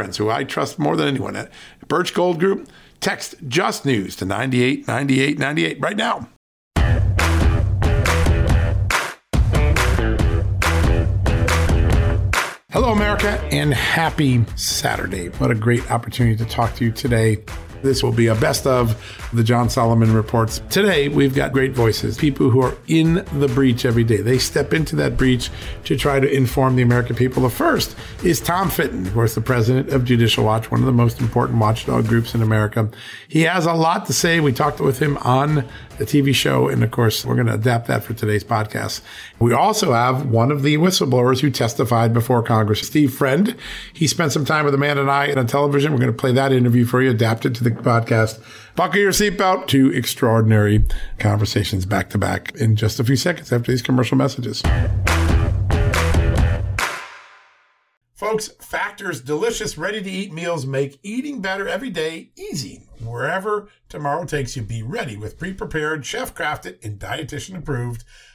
friends who I trust more than anyone at Birch Gold Group. Text Just News to 989898 right now. Hello, America, and happy Saturday. What a great opportunity to talk to you today this will be a best of the John Solomon reports. Today, we've got great voices, people who are in the breach every day. They step into that breach to try to inform the American people. The first is Tom Fitton, of course, the president of Judicial Watch, one of the most important watchdog groups in America. He has a lot to say. We talked with him on the TV show. And of course, we're going to adapt that for today's podcast. We also have one of the whistleblowers who testified before Congress, Steve Friend. He spent some time with Amanda and I on television. We're going to play that interview for you, adapted to the podcast. Buckle your seatbelt to extraordinary conversations back to back in just a few seconds after these commercial messages. Folks, Factor's delicious, ready to eat meals make eating better every day easy. Wherever tomorrow takes you, be ready with pre prepared, chef crafted, and dietitian approved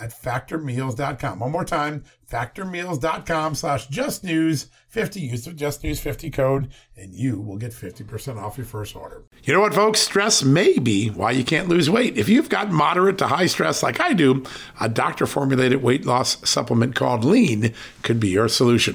at factormeals.com. One more time, factormeals.com slash justnews50. Use the justnews50 code and you will get 50% off your first order. You know what, folks? Stress may be why you can't lose weight. If you've got moderate to high stress like I do, a doctor formulated weight loss supplement called Lean could be your solution.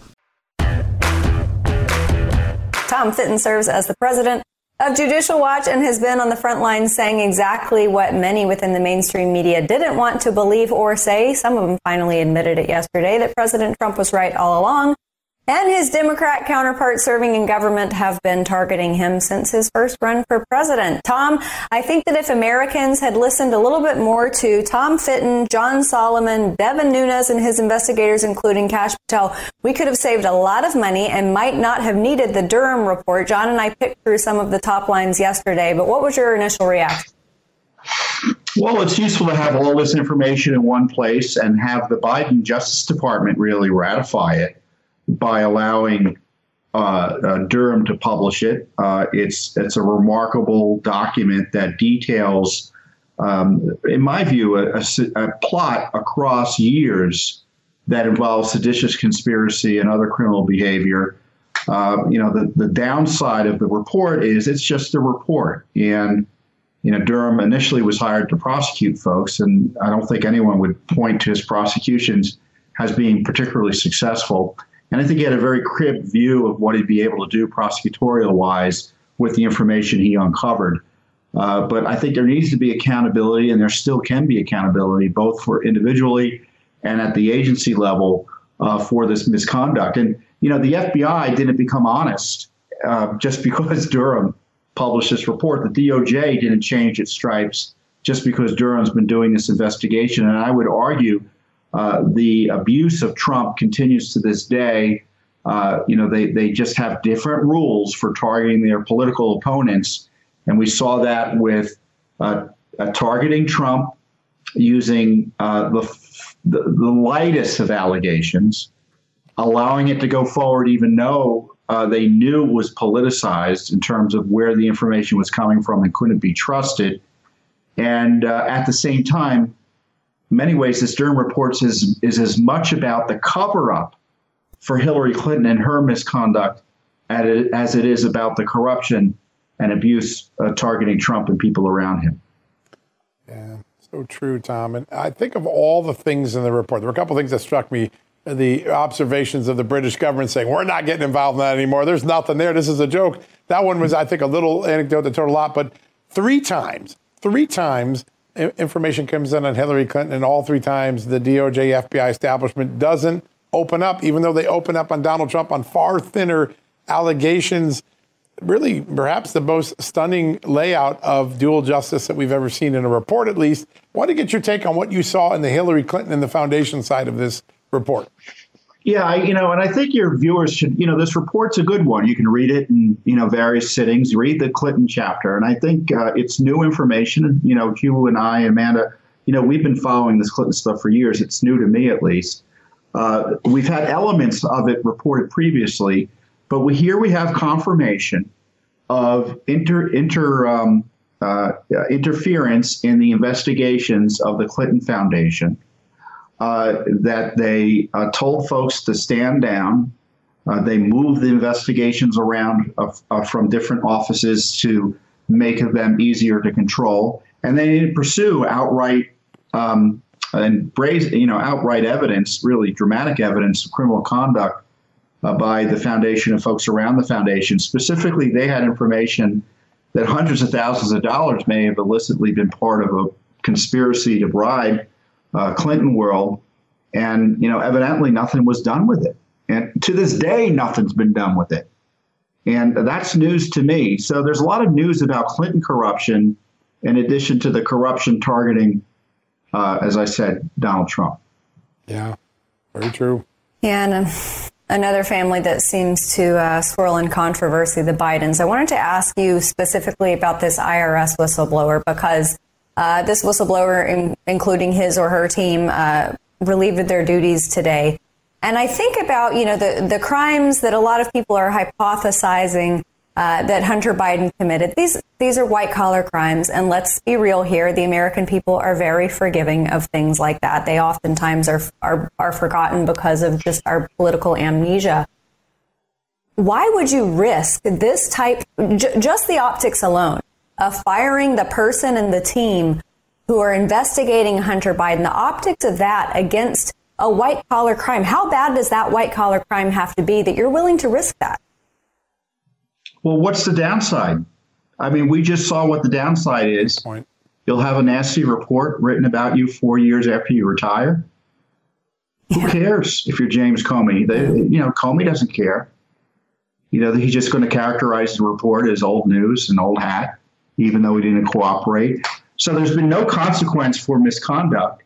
Tom Fitton serves as the president of Judicial Watch and has been on the front lines saying exactly what many within the mainstream media didn't want to believe or say. Some of them finally admitted it yesterday that President Trump was right all along and his Democrat counterpart serving in government have been targeting him since his first run for president. Tom, I think that if Americans had listened a little bit more to Tom Fitton, John Solomon, Devin Nunes, and his investigators, including Kash Patel, we could have saved a lot of money and might not have needed the Durham report. John and I picked through some of the top lines yesterday, but what was your initial reaction? Well, it's useful to have all this information in one place and have the Biden Justice Department really ratify it by allowing uh, uh, Durham to publish it. Uh, it's it's a remarkable document that details, um, in my view, a, a, a, plot across years that involves seditious conspiracy and other criminal behavior. Uh, you know, the, the downside of the report is it's just a report, and you know, Durham initially was hired to prosecute folks, and I don't think anyone would point to his prosecutions as being particularly successful. And I think he had a very cribbed view of what he'd be able to do prosecutorial wise with the information he uncovered. Uh, but I think there needs to be accountability, and there still can be accountability, both for individually and at the agency level uh, for this misconduct. And, you know, the FBI didn't become honest uh, just because Durham published this report. The DOJ didn't change its stripes just because Durham's been doing this investigation. And I would argue uh, the abuse of Trump continues to this day. Uh, you know, they, they just have different rules for targeting their political opponents. And we saw that with uh, uh targeting Trump using uh, the, the, the lightest of allegations, allowing it to go forward even though they knew it was politicized in terms of where the information was coming from and couldn't be trusted. And at the same time, many ways, the Stern reports is, is as much about the cover up for Hillary Clinton and her misconduct as it is about the corruption and abuse uh, targeting Trump and people around him. Yeah, so true, Tom. And I think of all the things in the report, there were a couple of things that struck me the observations of the British government saying, we're not getting involved in that anymore. There's nothing there. This is a joke. That one was, I think, a little anecdote that told a lot. But three times, three times, information comes in on Hillary Clinton, and all three times the DOJ FBI establishment doesn't open up, even though they open up on Donald Trump on far thinner allegations. Really, perhaps the most stunning layout of dual justice that we've ever seen in a report, at least. I want to get your take on what you saw in the Hillary Clinton and the foundation side of this report? Yeah, I, you know, and I think your viewers should, you know, this report's a good one. You can read it in, you know, various sittings. Read the Clinton chapter, and I think uh, it's new information. You know, you and I, Amanda, you know, we've been following this Clinton stuff for years. It's new to me, at least. Uh, we've had elements of it reported previously, but we, here we have confirmation of inter inter um, uh, interference in the investigations of the Clinton Foundation uh, that they uh, told folks to stand down. Uh, they moved the investigations around uh, from different offices to make them easier to control, and they didn't pursue outright um, and you know, outright evidence, really dramatic evidence of criminal conduct uh, by the foundation and folks around the foundation. Specifically, they had information that hundreds of thousands of dollars may have illicitly been part of a conspiracy to bribe uh, Clinton world, and you know, evidently nothing was done with it. And to this day, nothing's been done with it. And that's news to me. So there's a lot of news about Clinton corruption, in addition to the corruption targeting, uh, as I said, Donald Trump. Yeah, very true. Yeah, and um, another family that seems to uh, swirl in controversy, the Bidens. I wanted to ask you specifically about this IRS whistleblower because uh, this whistleblower, in, including his or her team, uh, relieved of their duties today. And I think about, you know, the, the crimes that a lot of people are hypothesizing uh, that Hunter Biden committed. These, these are white collar crimes. And let's be real here. The American people are very forgiving of things like that. They oftentimes are, are, are forgotten because of just our political amnesia. Why would you risk this type, j- just the optics alone? Of firing the person and the team who are investigating Hunter Biden, the optics of that against a white collar crime. How bad does that white collar crime have to be that you're willing to risk that? Well, what's the downside? I mean, we just saw what the downside is. Point. You'll have a nasty report written about you four years after you retire. Yeah. Who cares if you're James Comey? They, you know, Comey doesn't care. You know, he's just going to characterize the report as old news and old hat even though he didn't cooperate. So there's been no consequence for misconduct.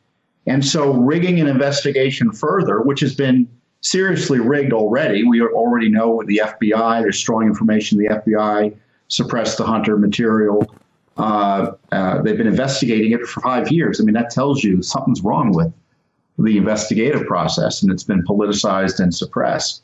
And so rigging an investigation further, which has been seriously rigged already, we already know with the FBI, there's strong information the FBI suppressed the Hunter material Uh, uh, they've been investigating it for five years. I mean, that tells you something's wrong with the investigative process, and it's been politicized and suppressed.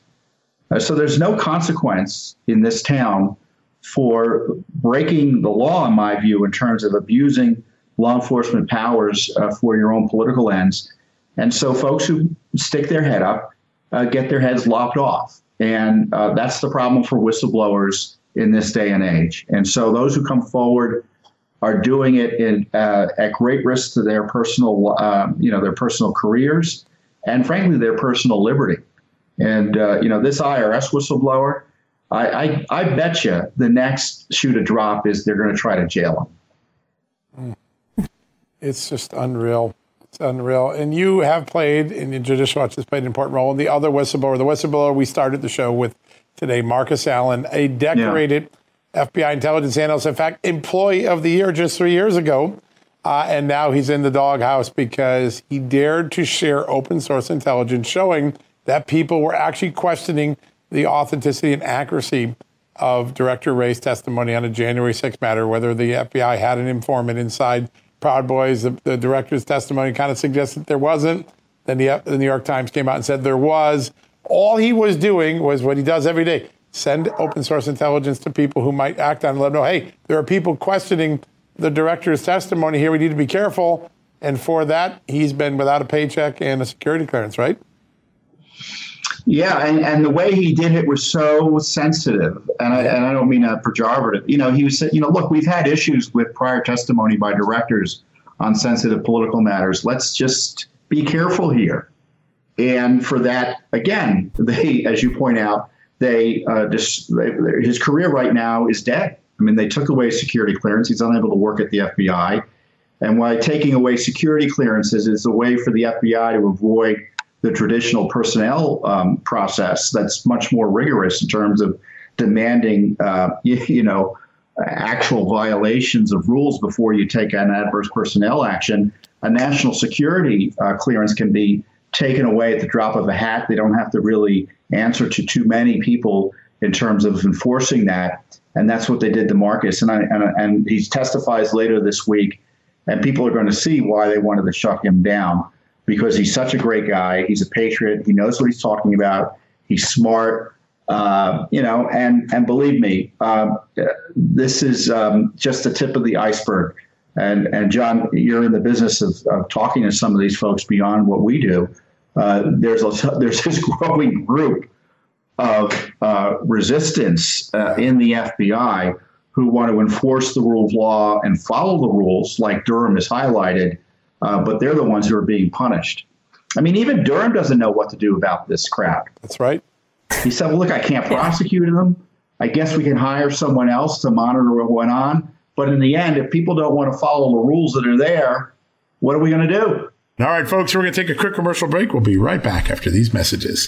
Uh, so there's no consequence in this town for breaking the law, in my view, in terms of abusing law enforcement powers uh, for your own political ends. And so folks who stick their head up uh, get their heads lopped off. And uh, that's the problem for whistleblowers in this day and age. And so those who come forward are doing it in, uh, at great risk to their personal, uh, you know, their personal careers, and frankly, their personal liberty. And uh, you know, this IRS whistleblower, I, I, I bet you the next shoe to drop is they're going to try to jail him. It's just unreal. It's unreal. And you have played, and Judicial Watch has played an important role in the other whistleblower. The whistleblower we started the show with today, Marcus Allen, a decorated yeah. FBI intelligence analyst, in fact, employee of the year just three years ago. Uh, and now he's in the doghouse because he dared to share open source intelligence showing that people were actually questioning the authenticity and accuracy of Director Wray's testimony on a January 6th matter, whether the FBI had an informant inside Proud Boys. The, the director's testimony kind of suggested there wasn't. Then the, the New York Times came out and said there was. All he was doing was what he does every day send open source intelligence to people who might act on it, let them know, hey, there are people questioning the director's testimony here. We need to be careful. And for that, he's been without a paycheck and a security clearance, right? Yeah, and, and the way he did it was so sensitive, and I, and I don't mean a pejorative. You know, he was, you know, look, we've had issues with prior testimony by directors on sensitive political matters. Let's just be careful here. And for that, again, they, as you point out, they, uh, just, they, his career right now is dead. I mean, they took away security clearance. He's unable to work at the FBI. And why taking away security clearances is a way for the FBI to avoid the traditional personnel um, process that's much more rigorous in terms of demanding, uh, you, you, know, actual violations of rules before you take an adverse personnel action. A national security uh, clearance can be taken away at the drop of a hat. They don't have to really answer to too many people in terms of enforcing that. And that's what they did to Marcus. And, I, and, and he testifies later this week, and people are going to see why they wanted to shut him down because he's such a great guy. He's a patriot. He knows what he's talking about. He's smart. Uh, you know, and and believe me, uh, this is um, just the tip of the iceberg. And and John, you're in the business of, of talking to some of these folks beyond what we do. Uh, there's a, there's this growing group of uh, resistance uh, in the FBI who want to enforce the rule of law and follow the rules, like Durham has highlighted, uh, but they're the ones who are being punished. I mean, even Durham doesn't know what to do about this crowd. That's right. He said, well, look, I can't prosecute them. I guess we can hire someone else to monitor what went on. But in the end, if people don't want to follow the rules that are there, what are we going to do? All right, folks, we're going to take a quick commercial break. We'll be right back after these messages.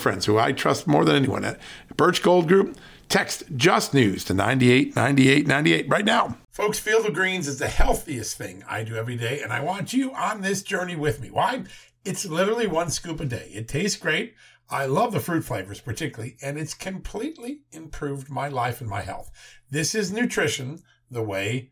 friends who I trust more than anyone at Birch Gold Group. Text Just News to 989898 right now. Folks, Field of Greens is the healthiest thing I do every day, and I want you on this journey with me. Why? It's literally one scoop a day. It tastes great. I love the fruit flavors particularly, and it's completely improved my life and my health. This is nutrition the way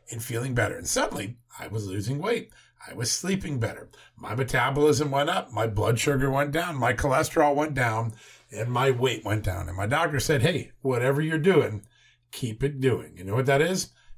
and feeling better. And suddenly, I was losing weight. I was sleeping better. My metabolism went up. My blood sugar went down. My cholesterol went down and my weight went down. And my doctor said, Hey, whatever you're doing, keep it doing. You know what that is?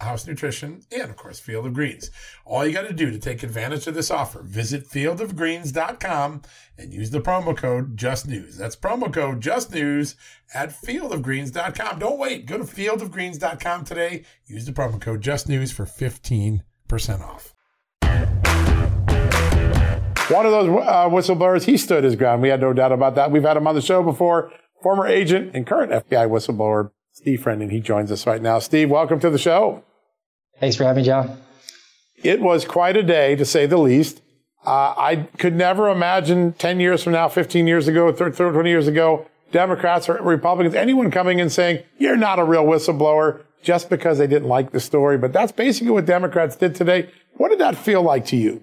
House Nutrition, and of course, Field of Greens. All you got to do to take advantage of this offer, visit fieldofgreens.com and use the promo code JustNews. That's promo code JustNews at fieldofgreens.com. Don't wait. Go to fieldofgreens.com today. Use the promo code JustNews for 15% off. One of those uh, whistleblowers, he stood his ground. We had no doubt about that. We've had him on the show before. Former agent and current FBI whistleblower, Steve Friending. He joins us right now. Steve, welcome to the show. Thanks for having me, John. It was quite a day, to say the least. Uh, I could never imagine 10 years from now, 15 years ago, 30, 20 years ago, Democrats or Republicans, anyone coming and saying, you're not a real whistleblower just because they didn't like the story. But that's basically what Democrats did today. What did that feel like to you?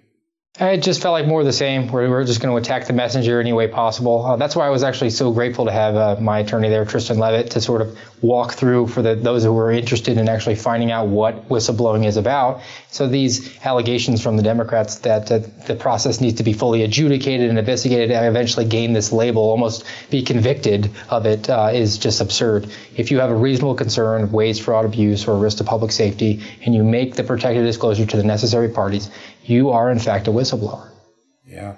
It just felt like more of the same. We're just going to attack the messenger any way possible. Uh, that's why I was actually so grateful to have uh, my attorney there, Tristan Leavitt, to sort of walk through for the, those who were interested in actually finding out what whistleblowing is about. So these allegations from the Democrats that uh, the process needs to be fully adjudicated and investigated and eventually gain this label, almost be convicted of it, uh, is just absurd. If you have a reasonable concern of waste, fraud, abuse, or risk to public safety, and you make the protected disclosure to the necessary parties, you are in fact a whistleblower. Yeah.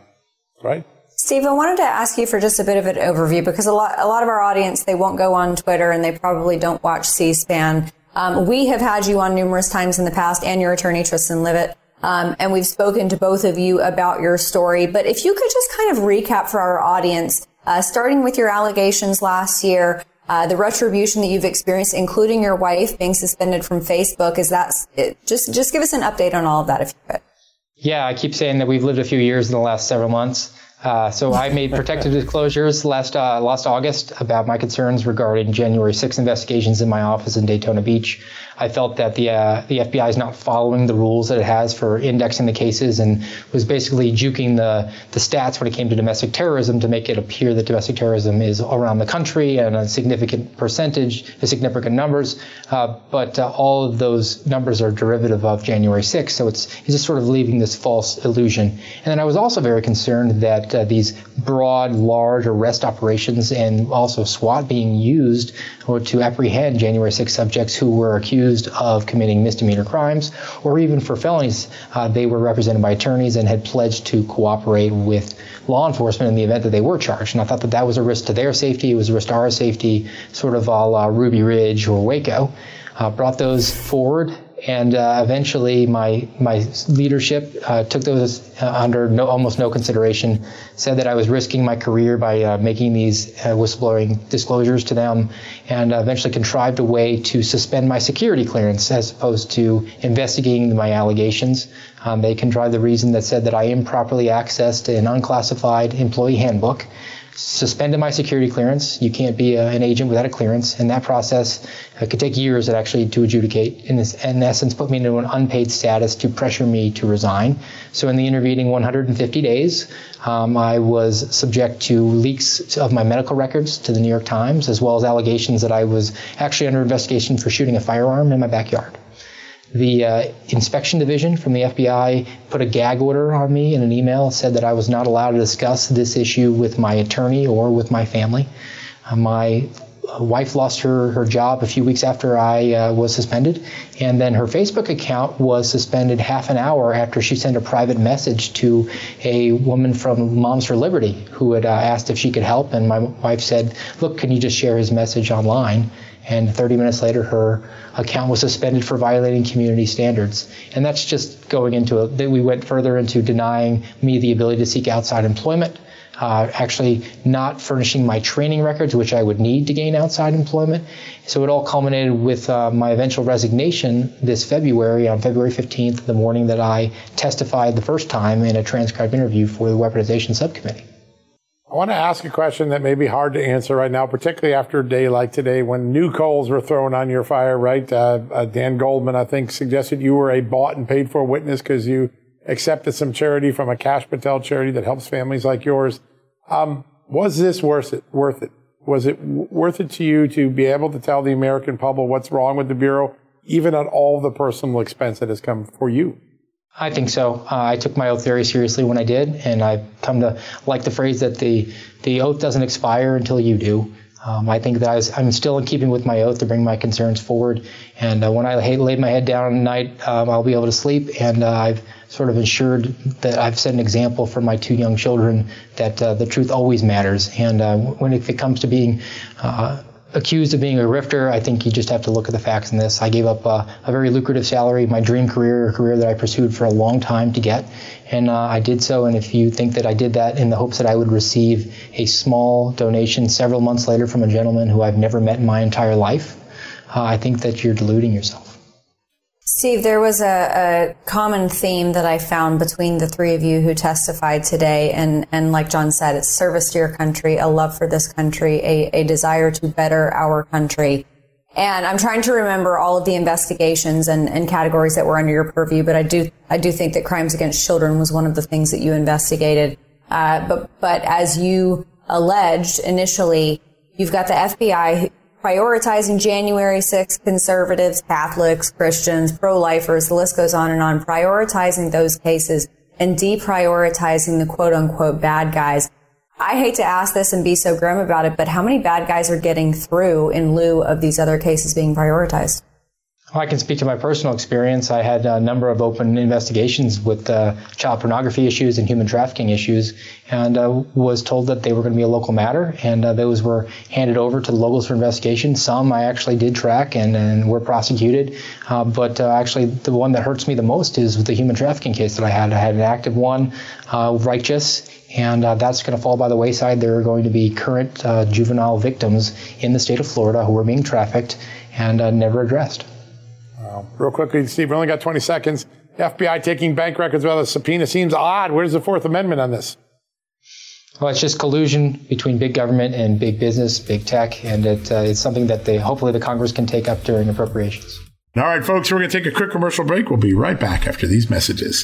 Right. Steve, I wanted to ask you for just a bit of an overview because a lot, a lot of our audience, they won't go on Twitter and they probably don't watch C-SPAN. Um, we have had you on numerous times in the past and your attorney, Tristan Leavitt. Um, and we've spoken to both of you about your story. But if you could just kind of recap for our audience, uh, starting with your allegations last year, uh, the retribution that you've experienced, including your wife being suspended from Facebook, is that just just give us an update on all of that, if you could. Yeah, I keep saying that we've lived a few years in the last several months. Uh, so I made protective disclosures last uh, last August about my concerns regarding January 6 investigations in my office in Daytona Beach. I felt that the uh, the FBI is not following the rules that it has for indexing the cases and was basically juking the the stats when it came to domestic terrorism to make it appear that domestic terrorism is around the country and a significant percentage, significant numbers. Uh, but uh, all of those numbers are derivative of January 6th, so it's, it's just sort of leaving this false illusion. And then I was also very concerned that uh, these broad, large arrest operations and also SWAT being used to apprehend January 6 subjects who were accused of committing misdemeanor crimes or even for felonies. Uh, they were represented by attorneys and had pledged to cooperate with law enforcement in the event that they were charged. And I thought that that was a risk to their safety, it was a risk to our safety, sort of a la Ruby Ridge or Waco. Uh, brought those forward and uh, eventually my my leadership uh, took those uh, under no, almost no consideration. Said that I was risking my career by uh, making these uh, whistleblowing disclosures to them, and eventually contrived a way to suspend my security clearance as opposed to investigating my allegations. Um, they contrived the reason that said that I improperly accessed an unclassified employee handbook suspended my security clearance. You can't be a, an agent without a clearance, and that process uh, could take years actually to adjudicate. In this, in essence, put me into an unpaid status to pressure me to resign. So, in the intervening 150 days, um, I was subject to leaks of my medical records to the New York Times, as well as allegations that I was actually under investigation for shooting a firearm in my backyard. The uh, inspection division from the FBI put a gag order on me in an email, said that I was not allowed to discuss this issue with my attorney or with my family. Uh, my wife lost her, her job a few weeks after I uh, was suspended, and then her Facebook account was suspended half an hour after she sent a private message to a woman from Moms for Liberty who had uh, asked if she could help. And my wife said, Look, can you just share his message online? And 30 minutes later, her account was suspended for violating community standards. And that's just going into it. that We went further into denying me the ability to seek outside employment, uh, actually not furnishing my training records, which I would need to gain outside employment. So it all culminated with uh, my eventual resignation this February, on February 15th, the morning that I testified the first time in a transcribed interview for the weaponization subcommittee. I want to ask a question that may be hard to answer right now, particularly after a day like today when new coals were thrown on your fire, right? Uh, uh, Dan Goldman, I think, suggested you were a bought and paid for witness because you accepted some charity from a Kash Patel charity that helps families like yours. Um, was this worth it? Worth it? Was it w- worth it to you to be able to tell the American public what's wrong with the bureau, even at all the personal expense that has come for you? I think so. Uh, I took my oath very seriously when I did, and I've come to like the phrase that the the oath doesn't expire until you do. Um, I think that I am still in keeping with my oath to bring my concerns forward. And uh, when I lay my head down at night, um, I'll be able to sleep. And uh, I've sort of ensured that I've set an example for my two young children that uh, the truth always matters. And uh, when if it comes to being uh, accused of being a rifter. I think you just have to look at the facts in this. I gave up uh, a very lucrative salary, my dream career, a career that I pursued for a long time to get, and uh, I did so. And if you think that I did that in the hopes that I would receive a small donation several months later from a gentleman who I've never met in my entire life, uh, I think that you're deluding yourself. Steve, there was a, a, common theme that I found between the three of you who testified today. And, and like John said, it's service to your country, a love for this country, a, a desire to better our country. And I'm trying to remember all of the investigations and, and categories that were under your purview, but I do, I do think that crimes against children was one of the things that you investigated. Uh, but, but as you alleged initially, you've got the FBI prioritizing January 6th conservatives, Catholics, Christians, pro-lifers, the list goes on and on, prioritizing those cases and deprioritizing the quote unquote bad guys. I hate to ask this and be so grim about it, but how many bad guys are getting through in lieu of these other cases being prioritized? I can speak to my personal experience. I had a number of open investigations with uh, child pornography issues and human trafficking issues, and uh, was told that they were going to be a local matter, and uh, those were handed over to the locals for investigation. Some I actually did track and, and were prosecuted, uh, but uh, actually the one that hurts me the most is the human trafficking case that I had. I had an active one, uh, righteous, and uh, that's going to fall by the wayside. There are going to be current uh, juvenile victims in the state of Florida who are being trafficked and uh, never addressed. Wow. Real quickly, Steve, we only got 20 seconds. FBI taking bank records without a subpoena seems odd. Where's the Fourth Amendment on this? Well, it's just collusion between big government and big business, big tech, and it, uh, it's something that they hopefully the Congress can take up during appropriations. All right, folks, we're going to take a quick commercial break. We'll be right back after these messages.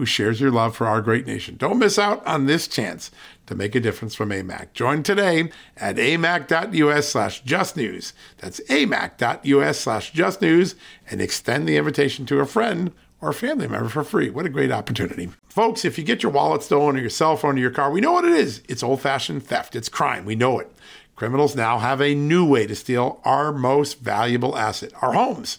who shares your love for our great nation. Don't miss out on this chance to make a difference from AMAC. Join today at amac.us slash justnews. That's amac.us slash justnews and extend the invitation to a friend or family member for free. What a great opportunity. Folks, if you get your wallet stolen or your cell phone or your car, we know what it is. It's old fashioned theft, it's crime. We know it. Criminals now have a new way to steal our most valuable asset, our homes.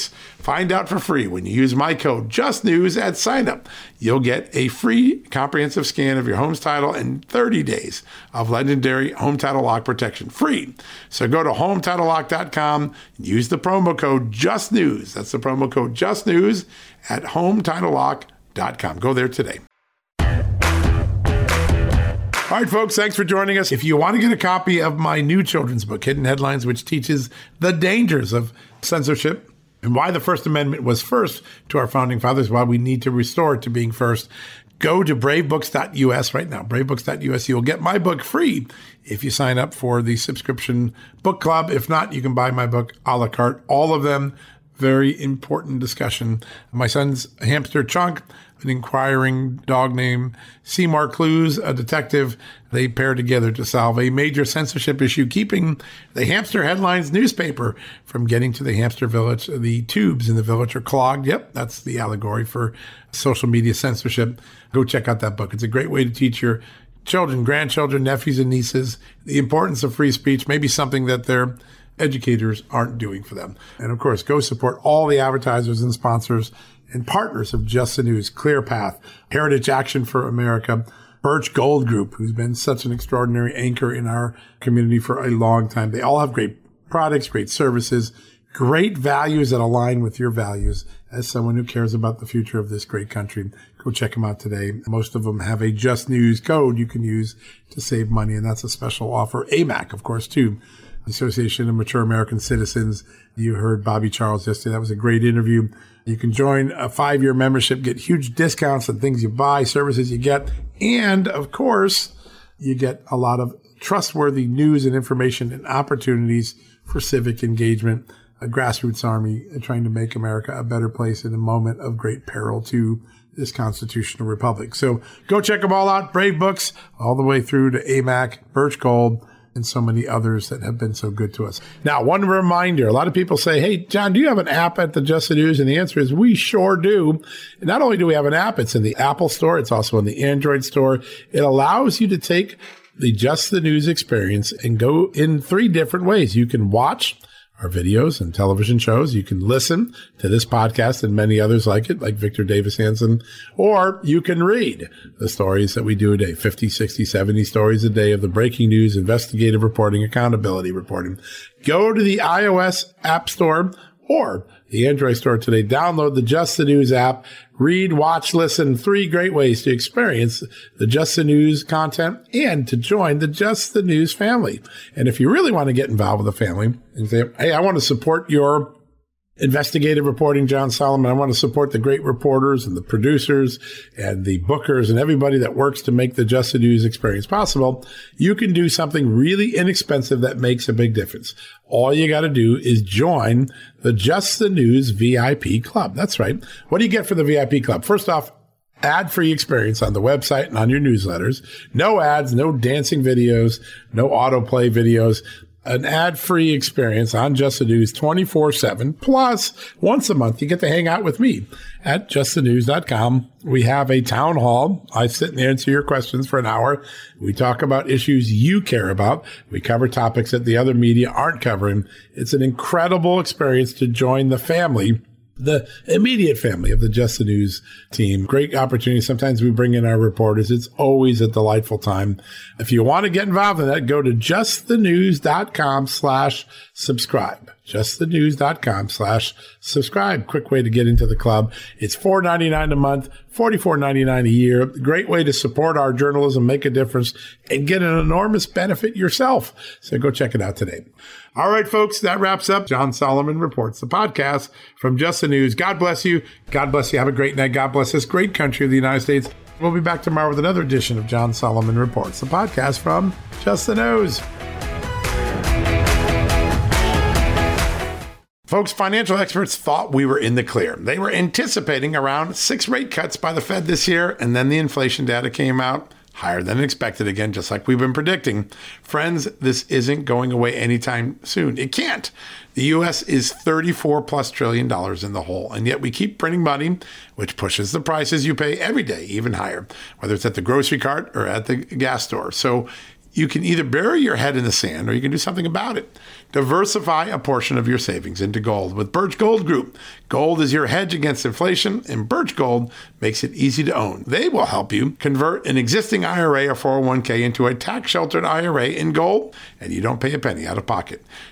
Find out for free when you use my code JustNews at signup. You'll get a free comprehensive scan of your home's title and 30 days of legendary Home Title Lock protection free. So go to HomeTitleLock.com and use the promo code JustNews. That's the promo code JustNews at HomeTitleLock.com. Go there today. All right, folks, thanks for joining us. If you want to get a copy of my new children's book, Hidden Headlines, which teaches the dangers of censorship and why the First Amendment was first to our founding fathers, why we need to restore it to being first, go to bravebooks.us right now. Bravebooks.us. You'll get my book free if you sign up for the subscription book club. If not, you can buy my book a la carte. All of them, very important discussion. My son's hamster Chunk an inquiring dog named Seymour Clues, a detective. They pair together to solve a major censorship issue, keeping the Hamster Headlines newspaper from getting to the hamster village. The tubes in the village are clogged. Yep, that's the allegory for social media censorship. Go check out that book. It's a great way to teach your children, grandchildren, nephews, and nieces the importance of free speech, maybe something that their educators aren't doing for them. And of course, go support all the advertisers and sponsors and partners of Just News, ClearPath, Heritage Action for America, Birch Gold Group, who's been such an extraordinary anchor in our community for a long time. They all have great products, great services, great values that align with your values as someone who cares about the future of this great country. Go check them out today. Most of them have a Just News code you can use to save money, and that's a special offer. AMAC, of course, too. Association of Mature American Citizens. You heard Bobby Charles yesterday. That was a great interview. You can join a five year membership, get huge discounts on things you buy, services you get. And of course, you get a lot of trustworthy news and information and opportunities for civic engagement. A grassroots army trying to make America a better place in a moment of great peril to this constitutional republic. So go check them all out. Brave Books, all the way through to AMAC, Birch Gold and so many others that have been so good to us. Now, one reminder a lot of people say, Hey, John, do you have an app at the Just the News? And the answer is we sure do. Not only do we have an app, it's in the Apple store, it's also in the Android store. It allows you to take the Just the News experience and go in three different ways. You can watch our videos and television shows. You can listen to this podcast and many others like it, like Victor Davis Hanson, or you can read the stories that we do a day 50, 60, 70 stories a day of the breaking news, investigative reporting, accountability reporting. Go to the iOS App Store or the Android store today. Download the Just the News app. Read, watch, listen. Three great ways to experience the Just the News content and to join the Just the News family. And if you really want to get involved with the family and say, Hey, I want to support your investigative reporting, John Solomon. I want to support the great reporters and the producers and the bookers and everybody that works to make the Just the News experience possible. You can do something really inexpensive that makes a big difference. All you got to do is join the Just the News VIP club. That's right. What do you get for the VIP club? First off, ad free experience on the website and on your newsletters. No ads, no dancing videos, no autoplay videos an ad-free experience on Just the News 24-7. Plus, once a month, you get to hang out with me at justthenews.com. We have a town hall. I sit and answer your questions for an hour. We talk about issues you care about. We cover topics that the other media aren't covering. It's an incredible experience to join the family the immediate family of the Just the News team. Great opportunity. Sometimes we bring in our reporters. It's always a delightful time. If you want to get involved in that, go to justthenews.com slash subscribe. Justthenews.com slash subscribe. Quick way to get into the club. It's $4.99 a month, $44.99 a year. Great way to support our journalism, make a difference, and get an enormous benefit yourself. So go check it out today. All right, folks, that wraps up John Solomon Reports, the podcast from Just the News. God bless you. God bless you. Have a great night. God bless this great country of the United States. We'll be back tomorrow with another edition of John Solomon Reports, the podcast from Just the News. Folks, financial experts thought we were in the clear. They were anticipating around six rate cuts by the Fed this year, and then the inflation data came out higher than expected again, just like we've been predicting. Friends, this isn't going away anytime soon. It can't. The US is 34 plus trillion dollars in the hole, and yet we keep printing money, which pushes the prices you pay every day even higher, whether it's at the grocery cart or at the gas store. So you can either bury your head in the sand or you can do something about it. Diversify a portion of your savings into gold with Birch Gold Group. Gold is your hedge against inflation, and Birch Gold makes it easy to own. They will help you convert an existing IRA or 401k into a tax sheltered IRA in gold, and you don't pay a penny out of pocket.